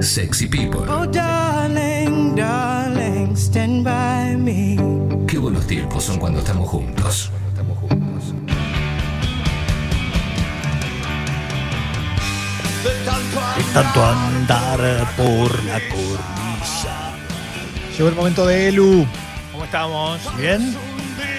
Sexy People. Oh, darling, darling, stand by me. Qué buenos tiempos son cuando estamos juntos. Estamos juntos. De tanto andar por la cornisa. Llegó el momento de Elu. ¿Cómo estamos? ¿Bien?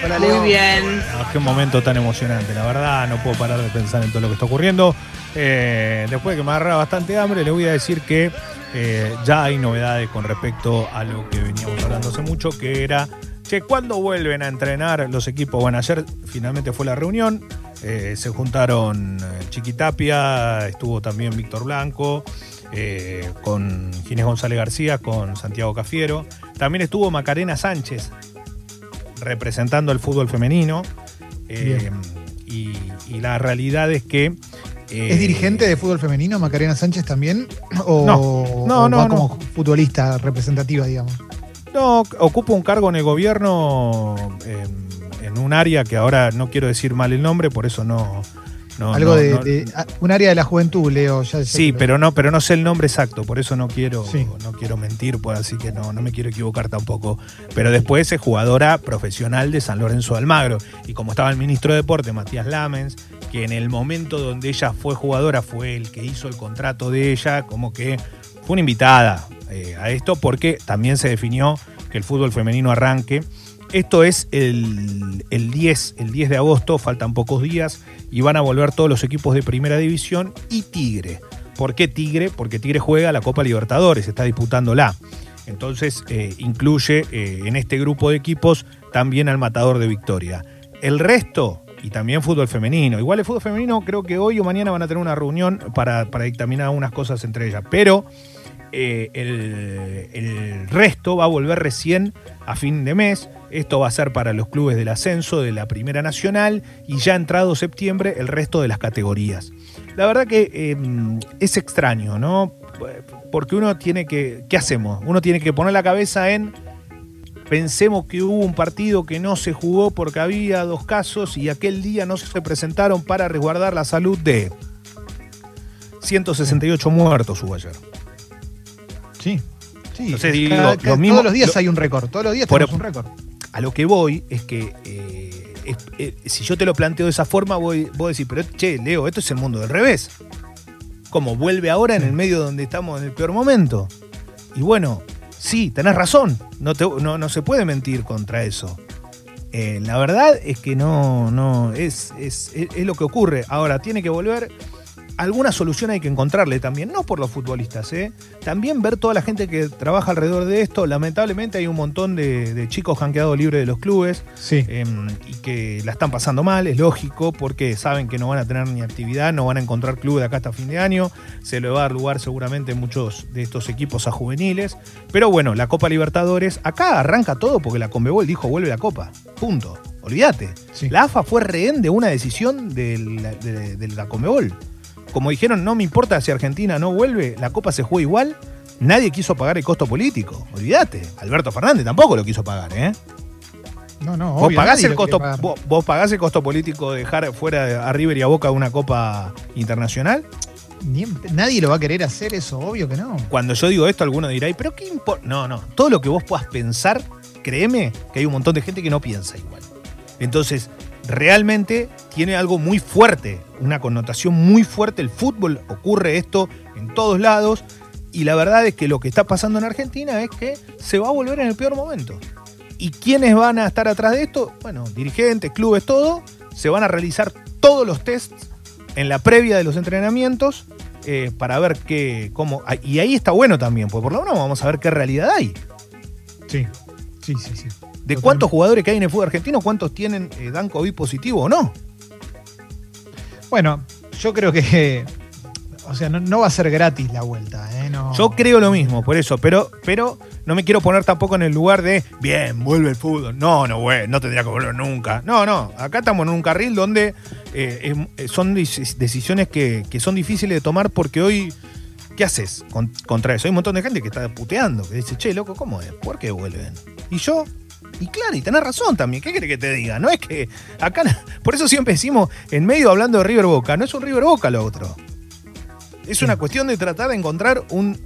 Hola, Leo. Muy bien. Ah, qué momento tan emocionante, la verdad, no puedo parar de pensar en todo lo que está ocurriendo. Eh, después de que me agarra bastante hambre, le voy a decir que eh, ya hay novedades con respecto a lo que veníamos hablando hace mucho, que era que cuando vuelven a entrenar los equipos, bueno, ayer finalmente fue la reunión, eh, se juntaron Chiquitapia, estuvo también Víctor Blanco, con Ginés González García, con Santiago Cafiero, también estuvo Macarena Sánchez representando el fútbol femenino. y, y la realidad es que. Eh, ¿Es dirigente de fútbol femenino Macarena Sánchez también? ¿O, No, no, o no, va no. como futbolista representativa, digamos? No, ocupa un cargo en el gobierno eh, en un área que ahora no quiero decir mal el nombre, por eso no. no- Algo no- de, no- de- ah, un área de la juventud, Leo. Ya, Sí, pero no, pero no sé el nombre exacto, por eso no quiero, Sí. no quiero mentir, pues así que no, no me quiero equivocar tampoco. Pero después es jugadora profesional de San Lorenzo de Almagro. Y como estaba el ministro de Deporte, Matías Lamens, que en el momento donde ella fue jugadora fue el que hizo el contrato de ella, como que fue una invitada eh, a esto, porque también se definió que el fútbol femenino arranque. Esto es el, el 10, el 10 de agosto, faltan pocos días, y van a volver todos los equipos de primera división y Tigre. ¿Por qué Tigre? Porque Tigre juega la Copa Libertadores, está disputándola. Entonces eh, incluye eh, en este grupo de equipos también al Matador de Victoria. El resto, y también fútbol femenino. Igual el fútbol femenino creo que hoy o mañana van a tener una reunión para, para dictaminar unas cosas entre ellas. Pero eh, el, el resto va a volver recién a fin de mes. Esto va a ser para los clubes del ascenso de la Primera Nacional y ya entrado septiembre el resto de las categorías. La verdad que eh, es extraño, ¿no? Porque uno tiene que, ¿qué hacemos? Uno tiene que poner la cabeza en, pensemos que hubo un partido que no se jugó porque había dos casos y aquel día no se presentaron para resguardar la salud de 168 muertos hubo ayer. Sí. sí. Entonces, digo, Cada- lo cada- mismo- todos los días lo- hay un récord. Todos los días Por- tenemos un récord. A lo que voy es que eh, es- eh, si yo te lo planteo de esa forma, voy, voy a decir, pero che, Leo, esto es el mundo del revés. Como vuelve ahora en el medio donde estamos en el peor momento. Y bueno, sí, tenés razón. No, te- no, no se puede mentir contra eso. Eh, la verdad es que no, no, es, es, es- es lo que ocurre. Ahora, tiene que volver. Alguna solución hay que encontrarle también, no por los futbolistas, ¿eh? también ver toda la gente que trabaja alrededor de esto. Lamentablemente hay un montón de, de chicos que han quedado libres de los clubes Sí. eh, y que la están pasando mal, es lógico, porque saben que no van a tener ni actividad, no van a encontrar club de acá hasta fin de año, se le va a dar lugar seguramente en muchos de estos equipos a juveniles, pero bueno, la Copa Libertadores, acá arranca todo porque la Conmebol dijo vuelve la Copa, punto, olvídate. Sí. La AFA fue rehén de una decisión de la, de- de la Conmebol. Como dijeron, no me importa si Argentina no vuelve, la Copa se juega igual, nadie quiso pagar el costo político, olvídate. Alberto Fernández tampoco lo quiso pagar, ¿eh? No, no, Vos obvio, pagás, nadie el costo, vos, vos pagás el costo político de dejar fuera a River y a Boca de una copa internacional. Ni nadie lo va a querer hacer eso, obvio que no. Cuando yo digo esto, alguno dirá, "¿Y pero qué importa? No, no. Todo lo que vos puedas pensar, créeme que hay un montón de gente que no piensa igual. Entonces, realmente tiene algo muy fuerte, una connotación muy fuerte. El fútbol ocurre esto en todos lados. Y la verdad es que lo que está pasando en Argentina es que se va a volver en el peor momento. ¿Y quiénes van a estar atrás de esto? Bueno, dirigentes, clubes, todo. Se van a realizar todos los tests en la previa de los entrenamientos eh, para ver qué, cómo. ah, Y ahí está bueno también, porque por lo menos vamos a ver qué realidad hay. Sí. Sí, sí, sí. De Totalmente. cuántos jugadores que hay en el fútbol argentino, cuántos tienen eh, dan COVID positivo o no. Bueno, yo creo que. O sea, no, no va a ser gratis la vuelta, ¿eh? No. Yo creo lo mismo, por eso, pero, pero no me quiero poner tampoco en el lugar de, bien, vuelve el fútbol. No, no, güey, no tendría que volver nunca. No, no, acá estamos en un carril donde eh, eh, son dec- decisiones que, que son difíciles de tomar porque hoy, ¿qué haces con- contra eso? Hay un montón de gente que está puteando, que dice, che, loco, ¿cómo es? ¿Por qué vuelven? Y yo, y claro, y tenés razón también. ¿Qué quiere que te diga? No es que acá, por eso siempre decimos, en medio hablando de River Boca, no es un River Boca lo otro. Es una cuestión de tratar de encontrar un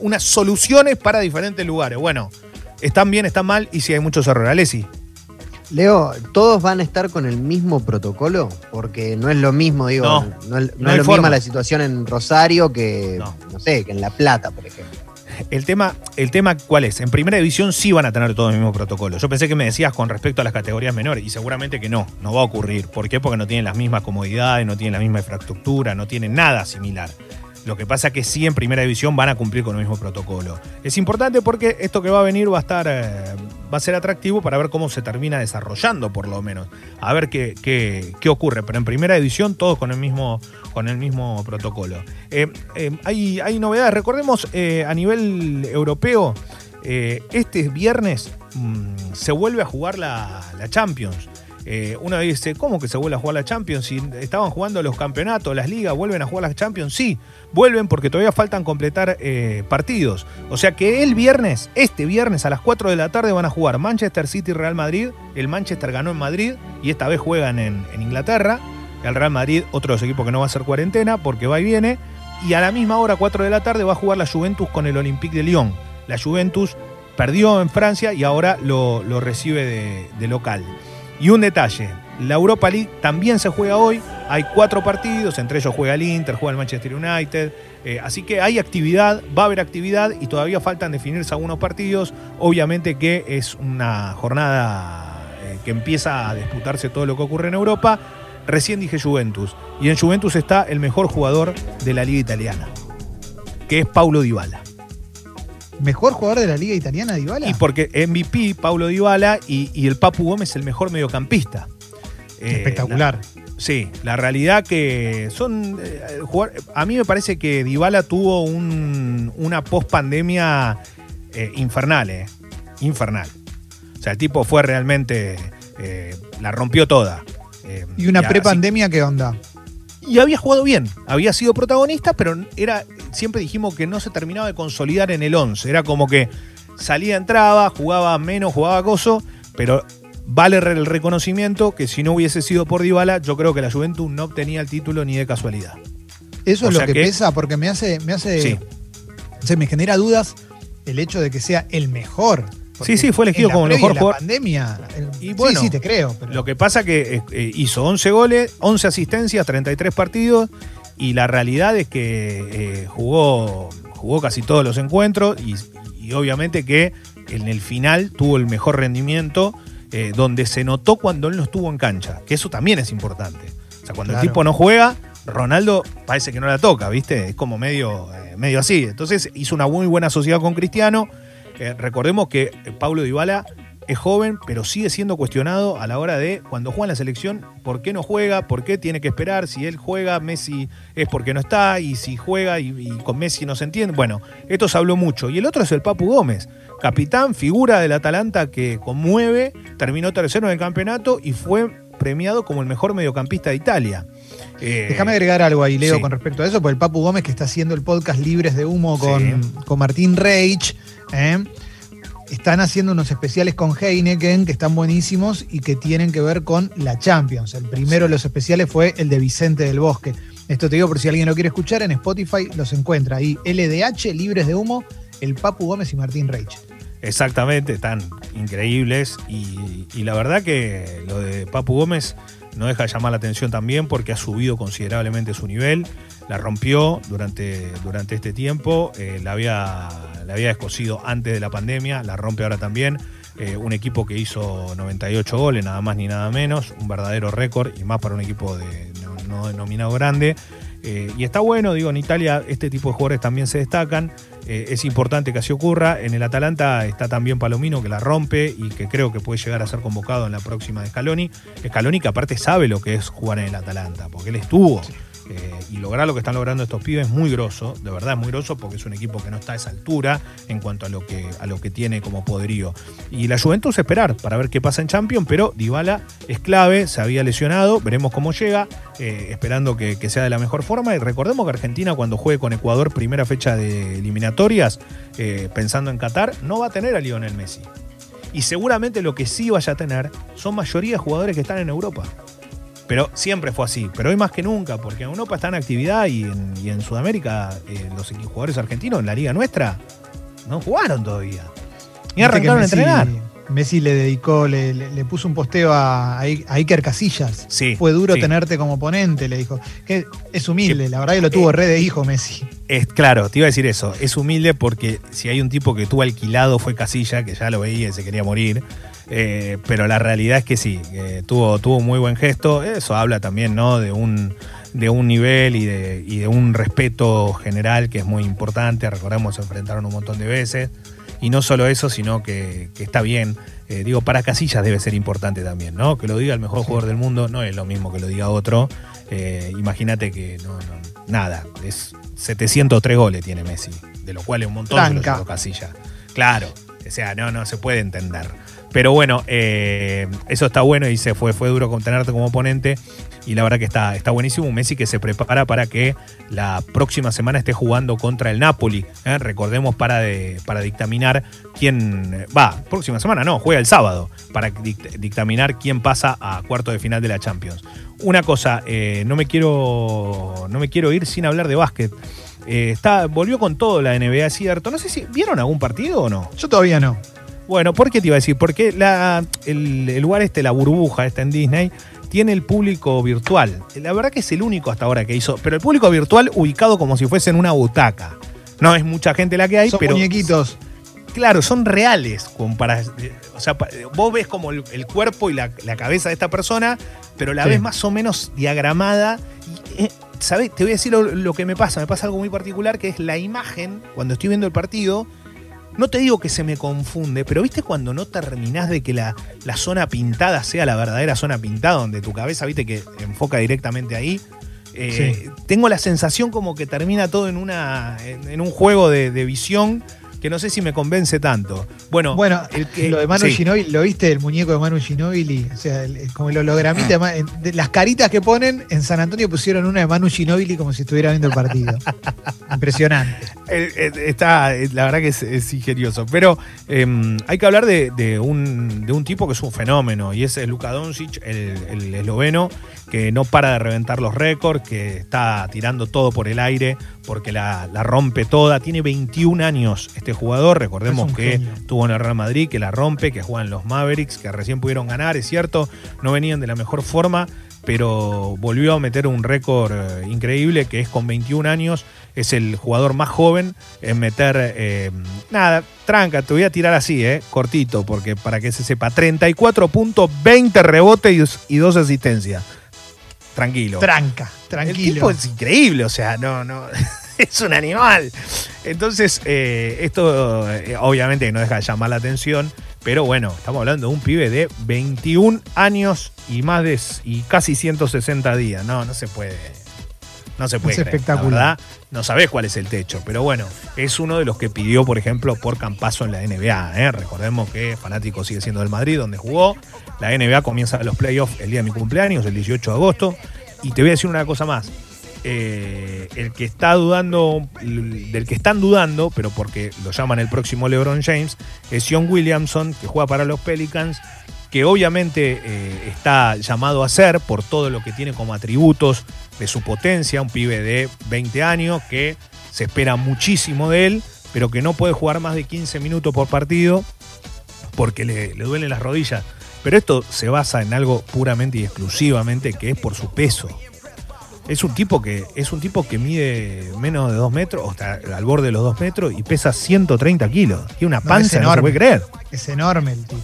unas soluciones para diferentes lugares. Bueno, están bien, están mal y si hay muchos errores. Alessi. Leo, ¿todos van a estar con el mismo protocolo? Porque no es lo mismo, digo, No, no, es- no no hay es lo misma la situación en Rosario que, No. no. sé, que en La Plata, por ejemplo. El tema, el tema, ¿cuál es? En primera división sí van a tener todo el mismo protocolo. Yo pensé que me decías con respecto a las categorías menores, y seguramente que no, no va a ocurrir. ¿Por qué? Porque no tienen las mismas comodidades, no tienen la misma infraestructura, no tienen nada similar. Lo que pasa es que sí en primera división van a cumplir con el mismo protocolo. Es importante porque esto que va a venir va a estar, eh, va a ser atractivo para ver cómo se termina desarrollando, por lo menos. A ver qué, qué, qué ocurre. Pero en primera división todos con el mismo, con el mismo protocolo. Eh, eh, hay, hay novedades. Recordemos a nivel europeo, este viernes mm, se vuelve a jugar la, la Champions. Eh, uno dice, ¿cómo que se vuelve a jugar la Champions? Si estaban jugando los campeonatos, las ligas, ¿vuelven a jugar la Champions? Sí, vuelven porque todavía faltan completar eh, partidos. O sea que el viernes, este viernes a las 4 de la tarde van a jugar Manchester City y Real Madrid. El Manchester ganó en Madrid y esta vez juegan en, en Inglaterra. El Real Madrid, otro de los equipos que no va a hacer cuarentena porque va y viene. Y a la misma hora, 4 de la tarde, va a jugar la Juventus con el Olympique de Lyon. La Juventus perdió en Francia y ahora lo, lo recibe de, de local. Y un detalle, la Europa League también se juega hoy, hay cuatro partidos, entre ellos juega el Inter, juega el Manchester United, eh, así que hay actividad, va a haber actividad y todavía faltan definirse algunos partidos, obviamente que es una jornada eh, que empieza a disputarse todo lo que ocurre en Europa, recién dije Juventus, y en Juventus está el mejor jugador de la liga italiana, que es Paulo Dybala. Mejor jugador de la Liga Italiana, Dybala. Y porque MVP, Paulo Dybala, y, y el Papu Gómez el mejor mediocampista. Eh, Espectacular. la- sí, la realidad que son. eh, jugar- a mí me parece que Dybala tuvo un- una post-pandemia eh, infernal, eh, Infernal. O sea, el tipo fue realmente. eh, la rompió toda. Eh, y una prepandemia, ¿qué onda? y había jugado bien, había sido protagonista, pero era siempre dijimos que no se terminaba de consolidar en el 11. Era como que salía, entraba, jugaba menos, jugaba gozo, pero vale el reconocimiento que si no hubiese sido por Dybala, yo creo que la Juventus no obtenía el título ni de casualidad. Eso O es lo que, que- pesa, porque me hace, me hace, Sí. se me genera dudas el hecho de que sea el mejor. Porque Sí, sí, fue elegido como el mejor la jugador. pandemia. el- Y sí, bueno, sí, te creo. pero- Lo que pasa que eh, eh, hizo 11 goles, 11 asistencias, 33 partidos y la realidad es que eh, jugó, jugó casi todos los encuentros y, y obviamente que en el final tuvo el mejor rendimiento eh, donde se notó cuando él no estuvo en cancha, que eso también es importante. O sea, cuando Claro. el tipo no juega, Ronaldo parece que no la toca, ¿viste? Es como medio, eh, medio así. Entonces hizo una muy buena sociedad con Cristiano. Recordemos que Paulo Dybala es joven, pero sigue siendo cuestionado a la hora de cuando juega en la selección, ¿por qué no juega? ¿Por qué tiene que esperar? Si él juega, Messi es porque no está, y si juega y, y con Messi no se entiende. Bueno, esto se habló mucho. Y el otro es el Papu Gómez, capitán, figura del Atalanta que conmueve, terminó tercero en el campeonato y fue premiado como el mejor mediocampista de Italia. Eh, Déjame agregar algo ahí, Leo, sí. con respecto a eso, porque el Papu Gómez que está haciendo el podcast Libres de Humo con, Sí. con Martín Reich, ¿eh? Están haciendo unos especiales con Heineken que están buenísimos y que tienen que ver con la Champions. El primero de los especiales fue el de Vicente del Bosque. Esto te digo por si alguien lo quiere escuchar, en Spotify los encuentra ahí. LDH, Libres de Humo, el Papu Gómez y Martín Reich. Exactamente, están increíbles y, y la verdad que lo de Papu Gómez no deja de llamar la atención también porque ha subido considerablemente su nivel, la rompió durante, durante este tiempo, eh, la, había, la había antes de la pandemia, la rompe ahora también. eh, un equipo que hizo 98 goles, nada más ni nada menos, un verdadero récord y más para un equipo no, no denominado grande. Eh, y está bueno, digo, en Italia este tipo de jugadores también se destacan. Eh, es importante que así ocurra. En el Atalanta está también Palomino que la rompe y que creo que puede llegar a ser convocado en la próxima de Scaloni. Scaloni que aparte sabe lo que es jugar en el Atalanta, porque él estuvo. Eh, y lograr lo que están logrando estos pibes es muy grosso, de verdad es muy grosso porque es un equipo que no está a esa altura en cuanto a lo que, a lo que tiene como poderío. Y la Juventus esperar para ver qué pasa en Champions, pero Dybala es clave, se había lesionado, veremos cómo llega, eh, esperando que, sea de la mejor forma. Y recordemos que Argentina cuando juegue con Ecuador primera fecha de eliminatorias, eh, pensando en Qatar, no va a tener a Lionel Messi. Y seguramente lo que sí vaya a tener son mayoría de jugadores que están en Europa. Pero siempre fue así. Pero hoy más que nunca, porque en Europa está en actividad y en, y en Sudamérica eh, los jugadores argentinos en la liga nuestra no jugaron todavía. Ni arrancaron a Messi- entrenar. Messi le dedicó, le, le- le puso un posteo a, a a Iker Casillas. Sí, Fue duro sí. tenerte como oponente, le dijo. Que es humilde, la verdad que lo tuvo re de hijo Messi. Es claro, te iba a decir eso. Es humilde porque si hay un tipo que tuvo alquilado fue Casilla, que ya lo veía y se quería morir. Eh, pero la realidad es que sí, tuvo, tuvo muy buen gesto. Eso habla también, ¿no? De un, de un nivel y de, y de un respeto general que es muy importante. Recordemos, se enfrentaron un montón de veces. Y no solo eso, sino que, que está bien. Eh, digo, para Casillas debe ser importante también, ¿no? Que lo diga el mejor jugador del mundo no es lo mismo que lo diga otro. Eh, Imagínate que no, no, nada, es 703 goles tiene Messi, de lo cual es un montón lo llevó Casillas. Claro, o sea, no, no se puede entender. Pero bueno, eh, eso está bueno y se fue, fue duro contenerte como oponente. Y la verdad que está, está buenísimo. Un Messi que se prepara para que la próxima semana esté jugando contra el Napoli. ¿eh? Recordemos para, de- para dictaminar quién. eh, Va, próxima semana no, juega el sábado. Para dict- dictaminar quién pasa a cuarto de final de la Champions. Una cosa, no, me quiero, no me quiero ir sin hablar de básquet. Está, volvió con todo la NBA, cierto. No sé si. ¿Vieron algún partido o no? Yo todavía no. Bueno, ¿por qué te iba a decir? Porque la, el, el lugar este, la burbuja está en Disney, tiene el público virtual. La verdad que es el único hasta ahora que hizo, pero el público virtual ubicado como si fuese en una butaca. No es mucha gente la que hay, Son pero muñequitos. claro, son reales. como para- o sea, vos ves como el, el cuerpo y la, la cabeza de esta persona, pero la Sí. ves más o menos diagramada. Y, eh, ¿sabés? Te voy a decir lo, lo que me pasa. Me pasa algo muy particular, que es la imagen, cuando estoy viendo el partido, no te digo que se me confunde, pero viste cuando no terminás de que la, la zona pintada sea la verdadera zona pintada, donde tu cabeza, viste, que enfoca directamente ahí. Eh, Tengo la sensación como que termina todo en, una, en, en un juego de, de visión que no sé si me convence tanto. Bueno, Bueno, el que- lo de Manu sí. Ginóbili, ¿lo viste? El muñeco de Manu Ginóbili. O sea, el- como el hologramita. de de las caritas que ponen, en San Antonio pusieron una de Manu Ginóbili como si estuviera viendo el partido. Impresionante. Eh, está, eh, la verdad que es, es ingenioso. Pero eh, hay que hablar de, de un, de un tipo que es un fenómeno y es Luka Doncic, el, el esloveno, que no para de reventar los récords, que está tirando todo por el aire porque la, la rompe toda. Tiene 21 años este jugador. Recordemos Es que genio. estuvo en el Real Madrid, que la rompe, que juegan los Mavericks, que recién pudieron ganar, es cierto. No venían de la mejor forma, pero volvió a meter un récord eh, increíble que es con 21 años. Es el jugador más joven en meter. eh, nada, tranca, te voy a tirar así, eh, cortito, porque para que se sepa: 34 puntos, 20 rebotes y 2 asistencias. Tranquilo. Tranca, El tranquilo. tipo es increíble, o sea, no, no. Es un animal. Entonces, eh, esto eh, obviamente no deja de llamar la atención, pero bueno, estamos hablando de un pibe de 21 años y más de y casi 160 días. No, no se puede. No se puede. Es creer, la espectacular. verdad, no sabés cuál es el techo, pero bueno, es uno de los que pidió, por ejemplo, por Campazo en la NBA. ¿eh? Recordemos que Fanático sigue siendo del Madrid, donde jugó. La NBA comienza los playoffs el día de mi cumpleaños, el 18 de agosto. Y te voy a decir una cosa más. Eh, el que está dudando, del que están dudando, pero porque lo llaman el próximo LeBron James, es John Williamson, que juega para los Pelicans, que obviamente eh, está llamado a ser por todo lo que tiene como atributos de su potencia, un pibe de 20 años que se espera muchísimo de él, pero que no puede jugar más de 15 minutos por partido porque le, le duelen las rodillas. Pero esto se basa en algo puramente y exclusivamente que es por su peso. Es un tipo que, es un tipo que mide menos de 2 metros, o está al borde de los 2 metros, y pesa 130 kilos. Tiene una No, es panza, no se enorme. puede creer. Es enorme el tipo.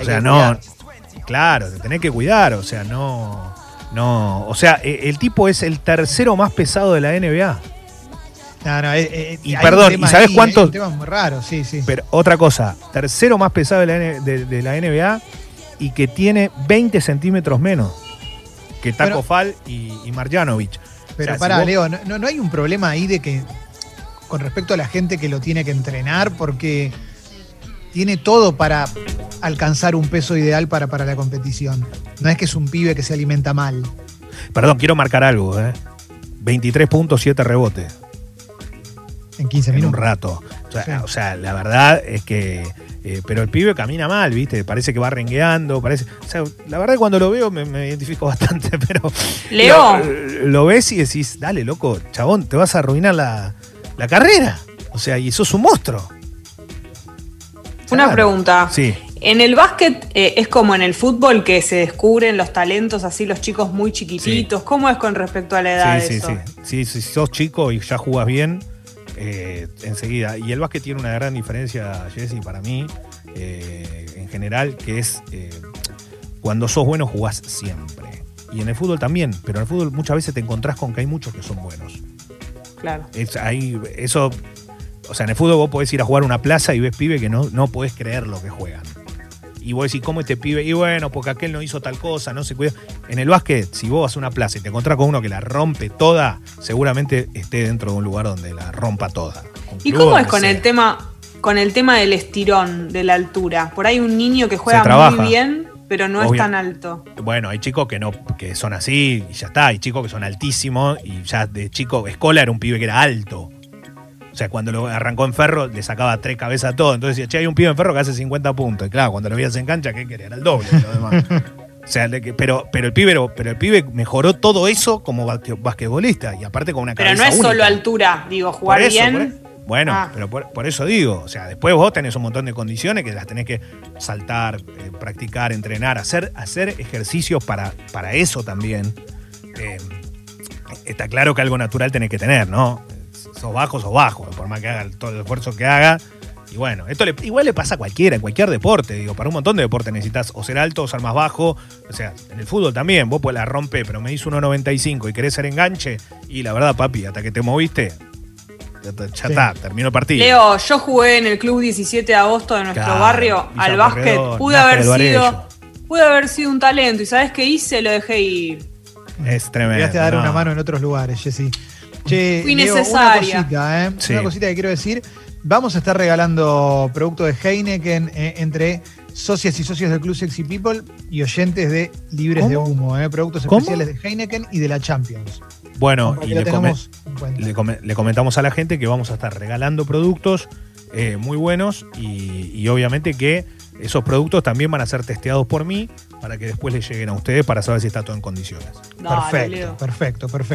O sea, no. Claro, te tenés que cuidar. O sea, no. No. O sea, e- el tipo es el tercero más pesado de la NBA. No, no, eh, eh, Y perdón, ¿y sabés ahí, cuántos- hay Un tema muy raro, sí, sí. Pero otra cosa, tercero más pesado de la, N- de- de la NBA y que tiene 20 centímetros menos que Taco Fall y, y Marjanovic. Pero O sea, si pará, vos- Leo, ¿no, no- no hay un problema ahí de que con respecto a la gente que lo tiene que entrenar porque tiene todo para alcanzar un peso ideal para, para la competición. No es que es un pibe que se alimenta mal. Perdón, quiero marcar algo, ¿eh? 23 puntos, 7 rebotes En 15 en un minutos. rato. O sea, Sí. o sea, la verdad es que Eh, pero el pibe camina mal, ¿viste? Parece que va rengueando, parece. O sea, la verdad que cuando lo veo me, me identifico bastante, pero. Leo. Lo, lo ves y decís, dale, loco, chabón, te vas a arruinar la, la carrera. O sea, y sos un monstruo. Una Claro. pregunta. Sí. En el básquet eh, es como en el fútbol que se descubren los talentos así los chicos muy chiquititos. ¿Cómo es con respecto a la edad Sí, sí, eso? sí, sí. Si sos chico y ya jugás bien, eh, enseguida. Y el básquet tiene una gran diferencia, Jessy, para mí, eh, en general, que es cuando sos bueno jugás siempre. Y en el fútbol también, pero en el fútbol muchas veces te encontrás con que hay muchos que son buenos. Claro. Es, eso, o sea, en el fútbol vos podés ir a jugar a una plaza y ves pibe que no, no podés creer lo que juegan. Y vos decís, ¿cómo este pibe? Y bueno, porque aquel no hizo tal cosa, no se cuida. En el básquet, si vos vas a una plaza y te encontrás con uno que la rompe toda, seguramente esté dentro de un lugar donde la rompa toda. ¿Y cómo es con sea. el tema con el tema del estirón, de la altura? Por ahí un niño que juega muy bien, pero no es tan alto. Bueno, hay chicos que no, que son así y ya está. Hay chicos que son altísimos y ya de chico, Escola era un pibe que era alto. O sea, cuando lo arrancó en ferro, le sacaba tres cabezas a todo. Entonces decía, che, hay un pibe en ferro que hace 50 puntos. Y claro, cuando lo veías en cancha, ¿qué quería? Era el doble de lo demás. O sea, pero, pero, el pibe, pero el pibe mejoró todo eso como basque- basquetbolista. Y aparte con una Pero cabeza no es única. solo altura, digo, jugar Por eso, bien. por e- bueno, Ah. pero por, por eso digo, o sea, después vos tenés un montón de condiciones que las tenés que saltar, eh, practicar, entrenar, hacer, hacer ejercicios para, para eso también. Eh, está claro que algo natural tenés que tener, ¿no? Sos bajo, sos bajo, por más que haga todo el esfuerzo que haga. Y bueno, esto le- igual le pasa a cualquiera, en cualquier deporte, digo, para un montón de deportes necesitas o ser alto o ser más bajo. O sea, en el fútbol también, vos pues la rompe, pero me hizo 1.95 y querés ser enganche, y la verdad, papi, hasta que te moviste, ya, está, Sí. terminó el partido. Leo, yo jugué en el club 17 de agosto de nuestro Claro, barrio al básquet. Pude haber sido pude haber sido un talento y ¿sabes qué hice? Lo dejé ir. Es tremendo. Llegaste a dar no. una mano en otros lugares, Jessy. Che, Fui Leo, necesaria. Una cosita, ¿eh? Sí. Una cosita que quiero decir. Vamos a estar regalando productos de Heineken eh, entre socias y socios del Club Sexy People y oyentes de Libres de. Humo. ¿eh? Productos ¿Cómo? especiales de Heineken y de la Champions. Bueno, y le, come- tengamos en cuenta. le come- le comentamos a la gente que vamos a estar regalando productos eh, muy buenos y, y obviamente que esos productos también van a ser testeados por mí para que después les lleguen a ustedes para saber si está todo en condiciones. Dale, perfecto, Leo. perfecto, perfecto.